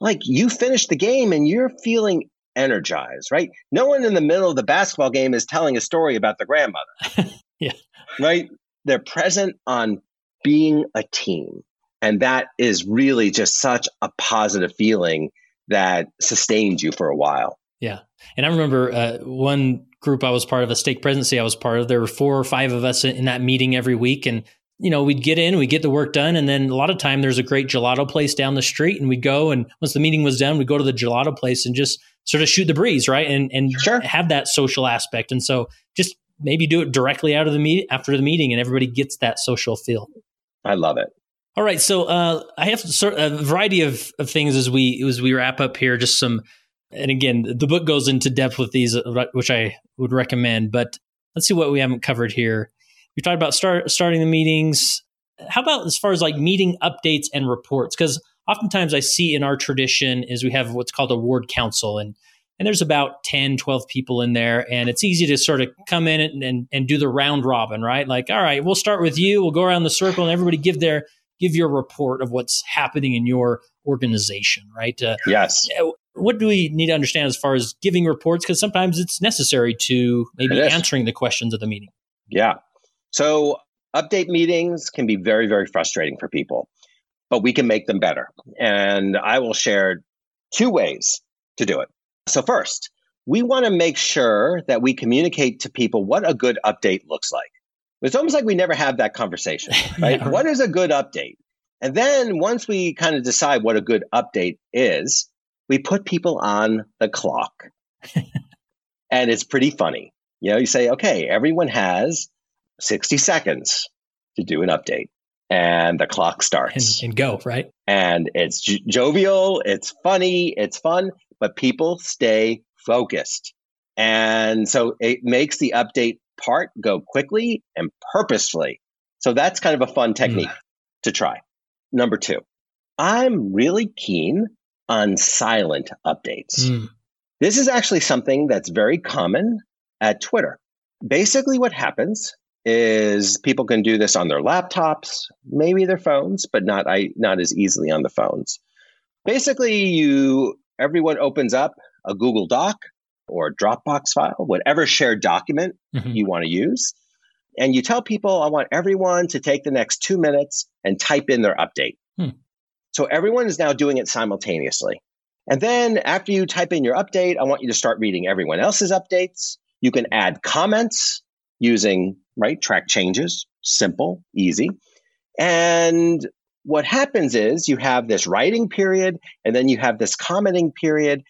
Like you finish the game and you're feeling energized right? No one in the middle of the basketball game is telling a story about the grandmother. Yeah. Right? They're present on being a team and that is really just such a positive feeling that sustains you for a while. Yeah. And i remember uh, one group I was part of, a stake presidency I was part of, there were four or five of us in that meeting every week. And, you know, we'd get in, we'd get the work done. And then a lot of time there's a great gelato place down the street and we'd go. And once the meeting was done, we'd go to the gelato place and just sort of shoot the breeze, right? And, and sure. have that social aspect. And so just maybe do it directly out of the meet after the meeting and everybody gets that social feel. I love it. All right, so uh, I have a variety of, of things as we as we wrap up here. Just some and again, the book goes into depth with these, uh, which I would recommend. But let's see what we haven't covered here. We talked about start, starting the meetings. How about as far as like meeting updates and reports? Because oftentimes I see in our tradition is we have what's called a ward council, and and there's about 10, 12 people in there, and it's easy to sort of come in and, and, and do the round robin, right? Like, all right, we'll start with you. We'll go around the circle, and everybody give their give your report of what's happening in your organization, right? Uh, yes what do we need to understand as far as giving reports? Because sometimes it's necessary to maybe answering the questions of the meeting. Yeah. So update meetings can be very, very frustrating for people, but we can make them better. And I will share two ways to do it. So, first, we want to make sure that we communicate to people what a good update looks like. It's almost like we never have that conversation, right? yeah. What is a good update? And then once we kind of decide what a good update is, we put people on the clock. and it's pretty funny. You know, you say, okay, everyone has 60 seconds to do an update. And the clock starts. And, and go, right? And it's jo- jovial, it's funny, it's fun, but people stay focused. And so it makes the update part go quickly and purposefully. So that's kind of a fun technique mm. to try. Number two, I'm really keen on silent updates. Mm. This is actually something that's very common at Twitter. Basically, what happens is people can do this on their laptops, maybe their phones, but not I, not as easily on the phones. Basically, you everyone opens up a Google Doc or a Dropbox file, whatever shared document mm-hmm. you want to use, and you tell people, "I want everyone to take the next two minutes and type in their update." Hmm. So everyone is now doing it simultaneously. And then after you type in your update, I want you to start reading everyone else's updates. You can add comments using, right, track changes, simple, easy. And what happens is you have this writing period and then you have this commenting period.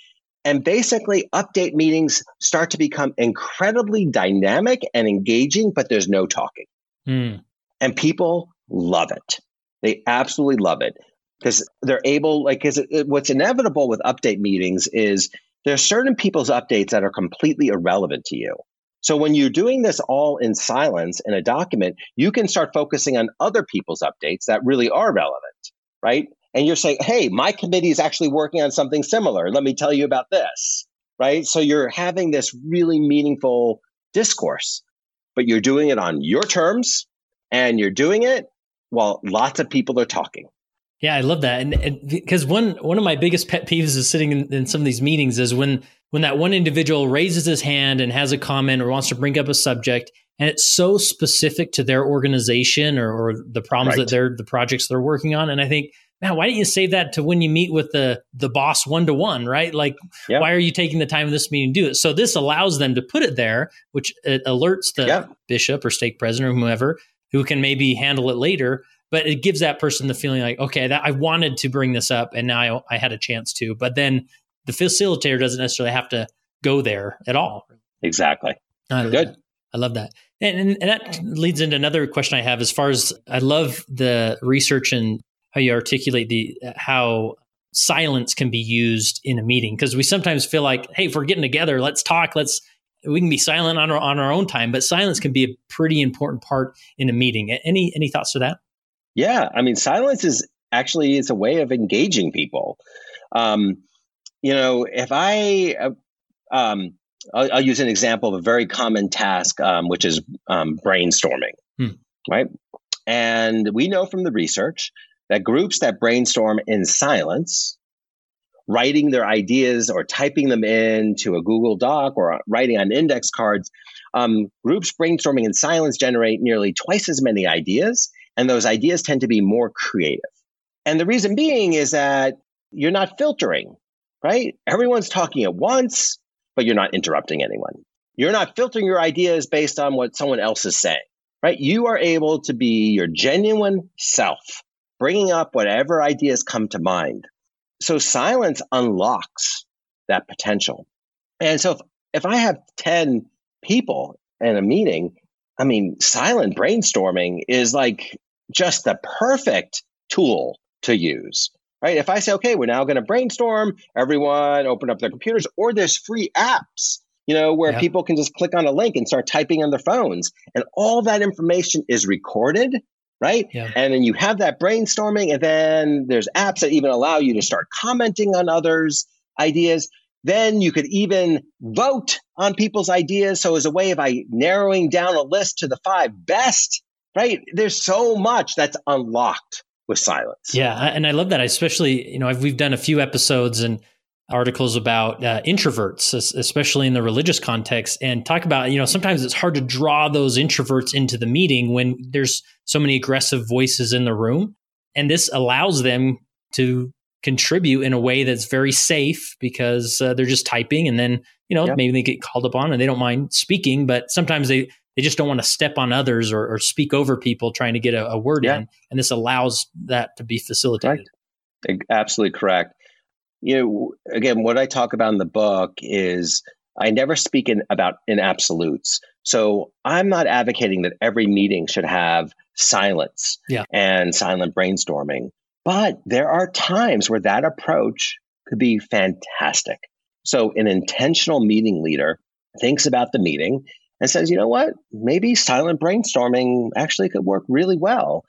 And basically, update meetings start to become incredibly dynamic and engaging, but there's no talking. Mm. And people love it. They absolutely love it. Because they're able, like, because what's inevitable with update meetings is there are certain people's updates that are completely irrelevant to you. So when you're doing this all in silence in a document, you can start focusing on other people's updates that really are relevant, right? And you're saying, hey, my committee is actually working on something similar. Let me tell you about this, right? So you're having this really meaningful discourse, but you're doing it on your terms and you're doing it while lots of people are talking. Yeah, I love that, and, because one one of my biggest pet peeves is sitting in, in, some of these meetings is when when that one individual raises his hand and has a comment or wants to bring up a subject, and it's so specific to their organization or, or the problems right. that they're the projects they're working on, and I think, man, why don't you save that to when you meet with the the boss one to one, right? Like, yeah. why are you taking the time of this meeting to do it? So this allows them to put it there, which alerts the yeah. bishop or stake president or whomever who can maybe handle it later but it gives that person the feeling like okay that i wanted to bring this up and now I, I, had a chance to but then the facilitator doesn't necessarily have to go there at all. Exactly. I good. that. i love that. And, and, and that leads into another question i have as far as i love the research and how you articulate the how silence can be used in a meeting because we sometimes feel like hey if we're getting together let's talk let's we can be silent on our on our own time but silence can be a pretty important part in a meeting. Any any thoughts to that yeah, I mean, silence is actually is a way of engaging people. Um, you know, if I, uh, um, I'll, I'll, use an example of a very common task, um, which is um, brainstorming, hmm. right? And we know from the research that groups that brainstorm in silence, writing their ideas or typing them into a Google Doc or writing on index cards, um, groups brainstorming in silence generate nearly twice as many ideas and those ideas tend to be more creative. And the reason being is that you're not filtering, right? Everyone's talking at once, but you're not interrupting anyone. You're not filtering your ideas based on what someone else is saying, right? You are able to be your genuine self, bringing up whatever ideas come to mind. So silence unlocks that potential. And so if, if I have 10 people in a meeting I mean, silent brainstorming is like just the perfect tool to use, right? If I say, okay, we're now going to brainstorm, everyone open up their computers, or there's free apps, you know, where yeah. people can just click on a link and start typing on their phones. And all that information is recorded, right? Yeah. And then you have that brainstorming, and then there's apps that even allow you to start commenting on others' ideas. Then you could even vote on people's ideas. So as a way of I narrowing down a list to the five best, right? There's so much that's unlocked with silence. Yeah. And I love that. I Especially, you know, we've done a few episodes and articles about uh, introverts, especially in the religious context, and talk about, you know, sometimes it's hard to draw those introverts into the meeting when there's so many aggressive voices in the room. And this allows them to contribute in a way that's very safe because uh, they're just typing and then you know maybe they get called upon and they don't mind speaking but sometimes they they just don't want to step on others or, or speak over people trying to get a, a word yeah. in and this allows that to be facilitated right. absolutely correct you know again what i talk about in the book is i never speak in about in absolutes so i'm not advocating that every meeting should have silence yeah. and silent brainstorming but there are times where that approach could be fantastic. So, an intentional meeting leader thinks about the meeting and says, you know what, maybe silent brainstorming actually could work really well.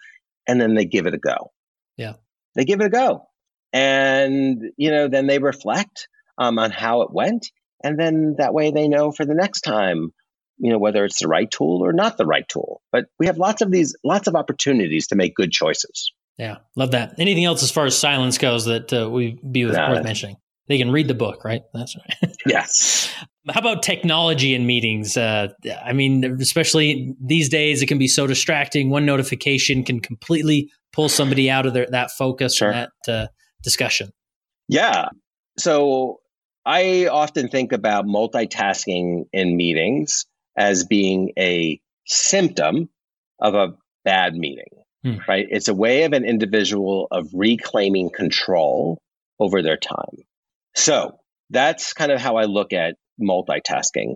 And then they give it a go. Yeah. They give it a go. And, you know, then they reflect um, on how it went. And then that way they know for the next time, you know, whether it's the right tool or not the right tool. But we have lots of these, lots of opportunities to make good choices. Yeah, love that. Anything else as far as silence goes that uh, we be worth mentioning? They can read the book, right? That's right. yes. How about technology in meetings? Uh, I mean, especially these days, it can be so distracting. One notification can completely pull somebody out of their, that focus sure. that uh, discussion. Yeah. So I often think about multitasking in meetings as being a symptom of a bad meeting hmm. right? It's a way of an individual of reclaiming control over their time. So that's kind of how I look at multitasking.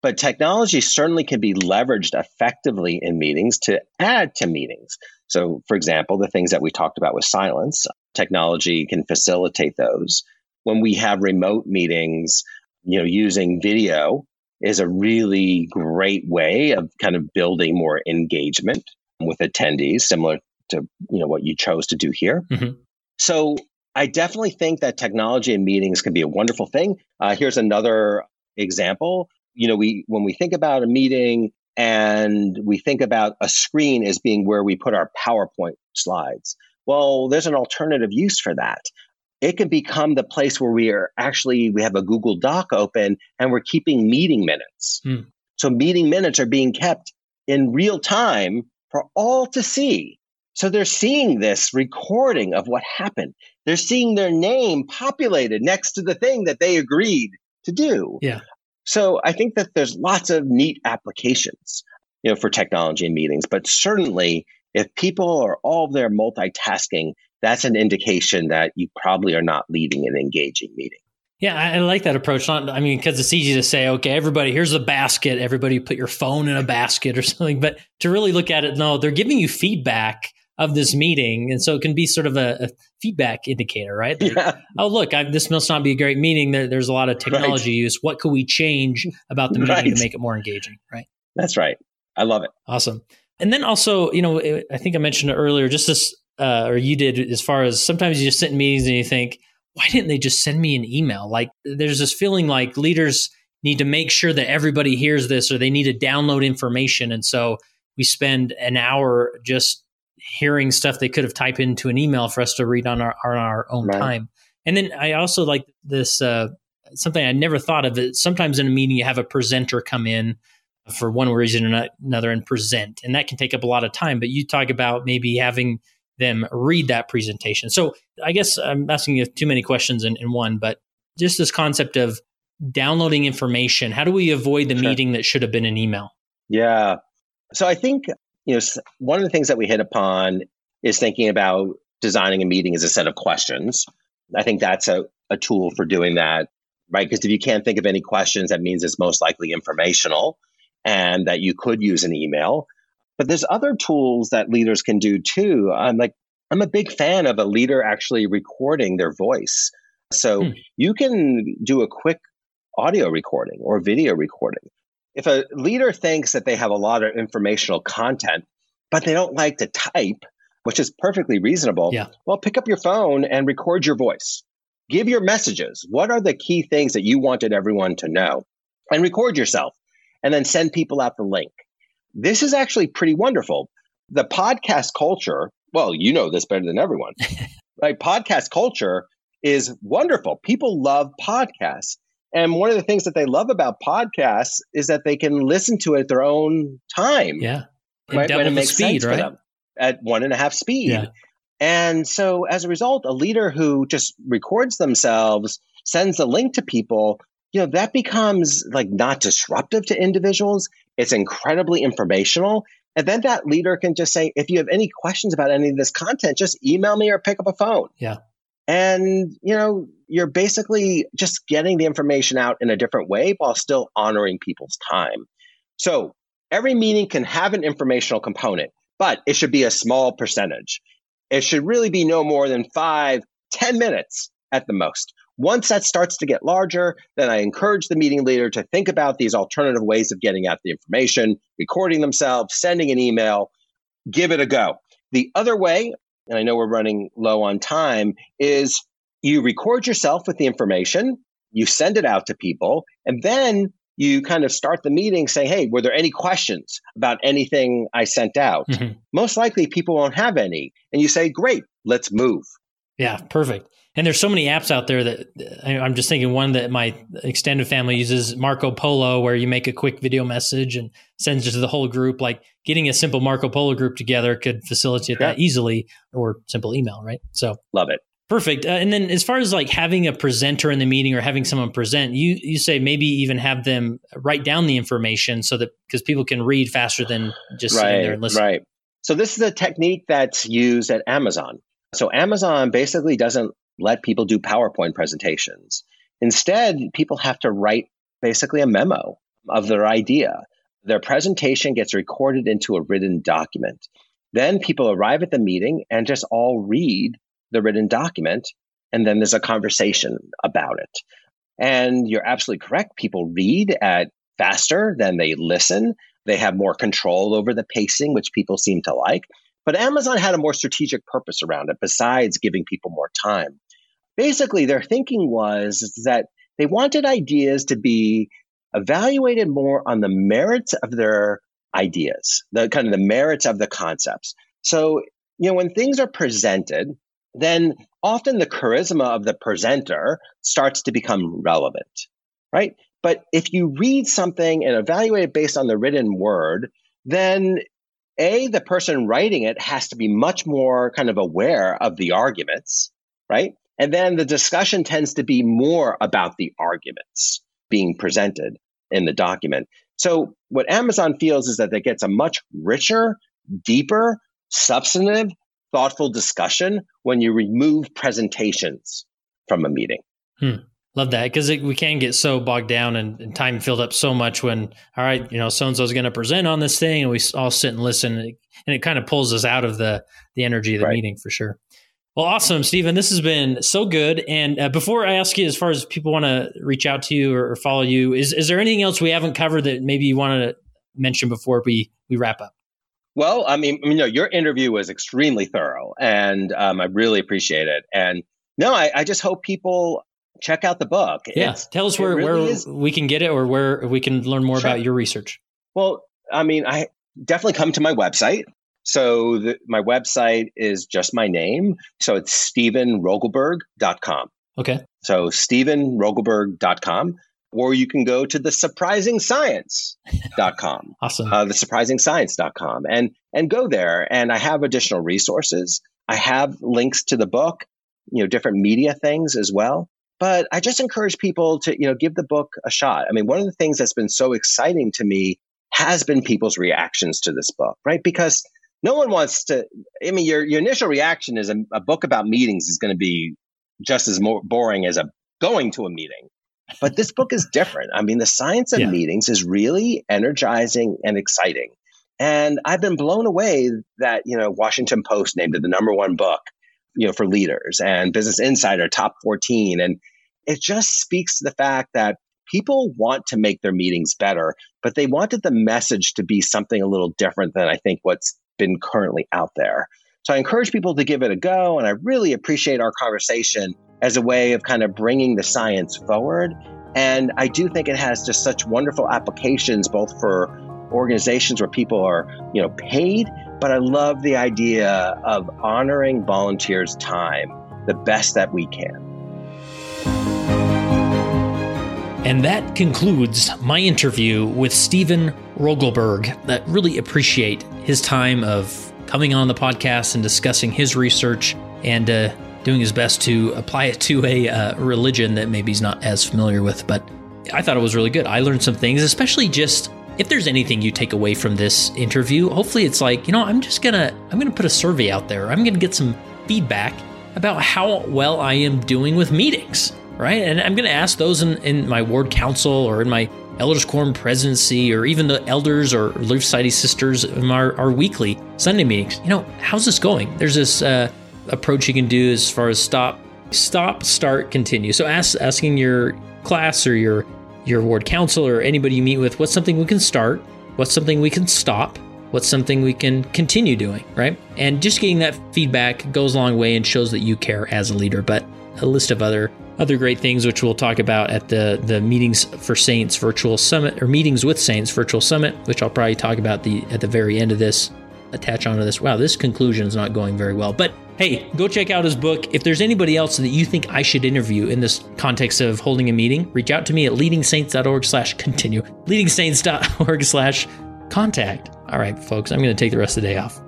But technology certainly can be leveraged effectively in meetings to add to meetings. So, for example, the things that we talked about with silence, technology can facilitate those. When we have remote meetings, you know, using video is a really great way of kind of building more engagement with attendees, similar to you know what you chose to do here. Mm-hmm. So I definitely think that technology and meetings can be a wonderful thing. Uh, here's another example. You know, we when we think about a meeting and we think about a screen as being where we put our PowerPoint slides. Well, there's an alternative use for that. It can become the place where we are actually we have a Google Doc open and we're keeping meeting minutes. Hmm. So meeting minutes are being kept in real time for all to see. So they're seeing this recording of what happened. They're seeing their name populated next to the thing that they agreed to do. Yeah. So I think that there's lots of neat applications, you know, for technology in meetings, but certainly if people are all there multitasking, that's an indication that you probably are not leading an engaging meeting. Yeah, I, like that approach. Not, I mean, because it's easy to say, okay, everybody, here's a basket. Everybody put your phone in a basket or something. But to really look at it, no, they're giving you feedback of this meeting, and so it can be sort of a, a feedback indicator, right? Like, yeah. Oh, look, I, this must not be a great meeting. There, there's a lot of technology right. use. What could we change about the meeting right. to make it more engaging? Right. That's right. I love it. Awesome. And then also, you know, I think I mentioned it earlier. Just this, uh, or you did, as far as sometimes you just sit in meetings and you think why didn't they just send me an email? Like there's this feeling like leaders need to make sure that everybody hears this or they need to download information. And so we spend an hour just hearing stuff they could have typed into an email for us to read on our, on our own right. time. And then I also like this, uh, something I never thought of it. Sometimes in a meeting, you have a presenter come in for one reason or another and present, and that can take up a lot of time. But you talk about maybe having them read that presentation. So I guess I'm asking you too many questions in, in one, but just this concept of downloading information. How do we avoid the sure. meeting that should have been an email? Yeah. So I think, you know, one of the things that we hit upon is thinking about designing a meeting as a set of questions. I think that's a, a tool for doing that, right? Because if you can't think of any questions, that means it's most likely informational and that you could use an email. But there's other tools that leaders can do too. I'm like, I'm a big fan of a leader actually recording their voice. So hmm. you can do a quick audio recording or video recording. If a leader thinks that they have a lot of informational content, but they don't like to type, which is perfectly reasonable, yeah. well, pick up your phone and record your voice. Give your messages. What are the key things that you wanted everyone to know? And record yourself and then send people out the link. This is actually pretty wonderful. The podcast culture, well, you know this better than everyone, right? Podcast culture is wonderful. People love podcasts. And one of the things that they love about podcasts is that they can listen to it at their own time. Yeah. Right, when it makes speed, sense right? for them at one and a half speed. Yeah. And so as a result, a leader who just records themselves, sends a link to people, you know, that becomes like not disruptive to individuals. It's incredibly informational. And then that leader can just say, if you have any questions about any of this content, just email me or pick up a phone. Yeah. And, you know, you're basically just getting the information out in a different way while still honoring people's time. So every meeting can have an informational component, but it should be a small percentage. It should really be no more than five, ten minutes at the most. Once that starts to get larger, then I encourage the meeting leader to think about these alternative ways of getting out the information, recording themselves, sending an email, give it a go. The other way, and I know we're running low on time, is you record yourself with the information, you send it out to people, and then you kind of start the meeting saying, Hey, were there any questions about anything I sent out? Mm-hmm. Most likely people won't have any. And you say, Great, let's move. Yeah, perfect. And there's so many apps out there that I'm just thinking one that my extended family uses Marco Polo, where you make a quick video message and sends it to the whole group. Like getting a simple Marco Polo group together could facilitate yeah. that easily, or simple email, right? So love it. Perfect. Uh, and then as far as like having a presenter in the meeting or having someone present, you you say maybe even have them write down the information so that because people can read faster than just right, sitting there and listening. Right. So this is a technique that's used at Amazon. So Amazon basically doesn't let people do PowerPoint presentations. Instead, people have to write basically a memo of their idea. Their presentation gets recorded into a written document. Then people arrive at the meeting and just all read the written document, and then there's a conversation about it. And you're absolutely correct. People read at faster than they listen. They have more control over the pacing, which people seem to like. But Amazon had a more strategic purpose around it besides giving people more time. Basically, their thinking was that they wanted ideas to be evaluated more on the merits of their ideas, the kind of the merits of the concepts. So, you know, when things are presented, then often the charisma of the presenter starts to become relevant, right? But if you read something and evaluate it based on the written word, then A, the person writing it has to be much more kind of aware of the arguments, right? And then the discussion tends to be more about the arguments being presented in the document. So what Amazon feels is that it gets a much richer, deeper, substantive, thoughtful discussion when you remove presentations from a meeting. Hmm. Love that because we can get so bogged down and, and, time filled up so much when, all right, you know, so and so is going to present on this thing, and we all sit and listen, and it, and it kind of pulls us out of the the energy of the right. meeting for sure. Well, awesome, Steven. This has been so good. And uh, before I ask you, as far as people want to reach out to you or, or, follow you, is is there anything else we haven't covered that maybe you want to mention before we we wrap up? Well, I mean, you know, your interview was extremely thorough, and um, I really appreciate it. And no, I, I, just hope people check out the book. Yeah, it's, tell us where really where is, we can get it, or where we can learn more sure. about your research. Well, I mean, I definitely come to my website, so the, my website is just my name. So it's stevenrogelberg.com. Okay. So stevenrogelberg.com. Or you can go to the surprisingscience.com. awesome. Uh, the surprisingscience.com and, and go there. And I have additional resources. I have links to the book, you know, different media things as well. But I just encourage people to, you know, give the book a shot. I mean, one of the things that's been so exciting to me has been people's reactions to this book, right? Because no one wants to. I mean, your your initial reaction is a, a book about meetings is going to be just as more boring as a going to a meeting. But this book is different. I mean, the science of yeah. meetings is really energizing and exciting. And I've been blown away that, you know, Washington Post named it the number one book, you know, for leaders and Business Insider top 14. And it just speaks to the fact that people want to make their meetings better, but they wanted the message to be something a little different than I think what's been currently out there. So I encourage people to give it a go. And I really appreciate our conversation as a way of kind of bringing the science forward. And I do think it has just such wonderful applications, both for organizations where people are, you know, paid, but I love the idea of honoring volunteers' time the best that we can. And that concludes my interview with Steven Rogelberg. that really appreciate his time of coming on the podcast and discussing his research and uh, doing his best to apply it to a uh, religion that maybe he's not as familiar with. But I thought it was really good. I learned some things, especially just if there's anything you take away from this interview. Hopefully, it's like you know, I'm just gonna I'm gonna put a survey out there. I'm gonna get some feedback about how well I am doing with meetings right? And I'm to ask those in, in my ward council or in my elders quorum presidency or even the elders or Relief Society sisters our, our weekly Sunday meetings. You know, how's this going? There's this uh, approach you can do as far as stop, stop, start, continue. So ask, asking your class or your your ward council or anybody you meet with, what's something we can start? What's something we can stop? What's something we can continue doing, right? And just getting that feedback goes a long way and shows that you care as a leader. But a list of other other great things, which we'll talk about at the the meetings for Saints virtual summit or meetings with Saints virtual summit, which I'll probably talk about the at the very end of this. Attach onto this. Wow, this conclusion is not going very well, but hey, go check out his book. If there's anybody else that you think I should interview in this context of holding a meeting, reach out to me at leadingsaints.org slash continue, leadingsaints.org slash contact. All right, folks, I'm going to take the rest of the day off.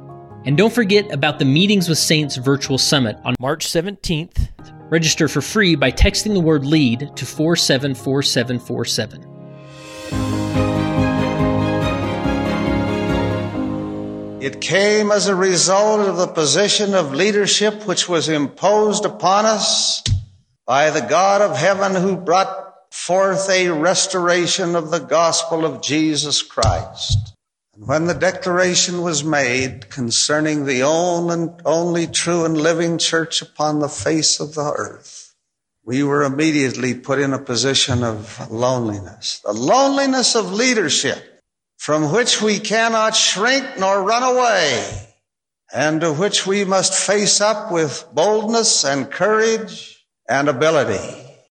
And don't forget about the Meetings with Saints virtual summit on March 17th. Register for free by texting the word LEAD to 474747. It came as a result of the position of leadership which was imposed upon us by the God of heaven who brought forth a restoration of the gospel of Jesus Christ. When the declaration was made concerning the only true and living church upon the face of the earth, we were immediately put in a position of loneliness, the loneliness of leadership from which we cannot shrink nor run away and to which we must face up with boldness and courage and ability.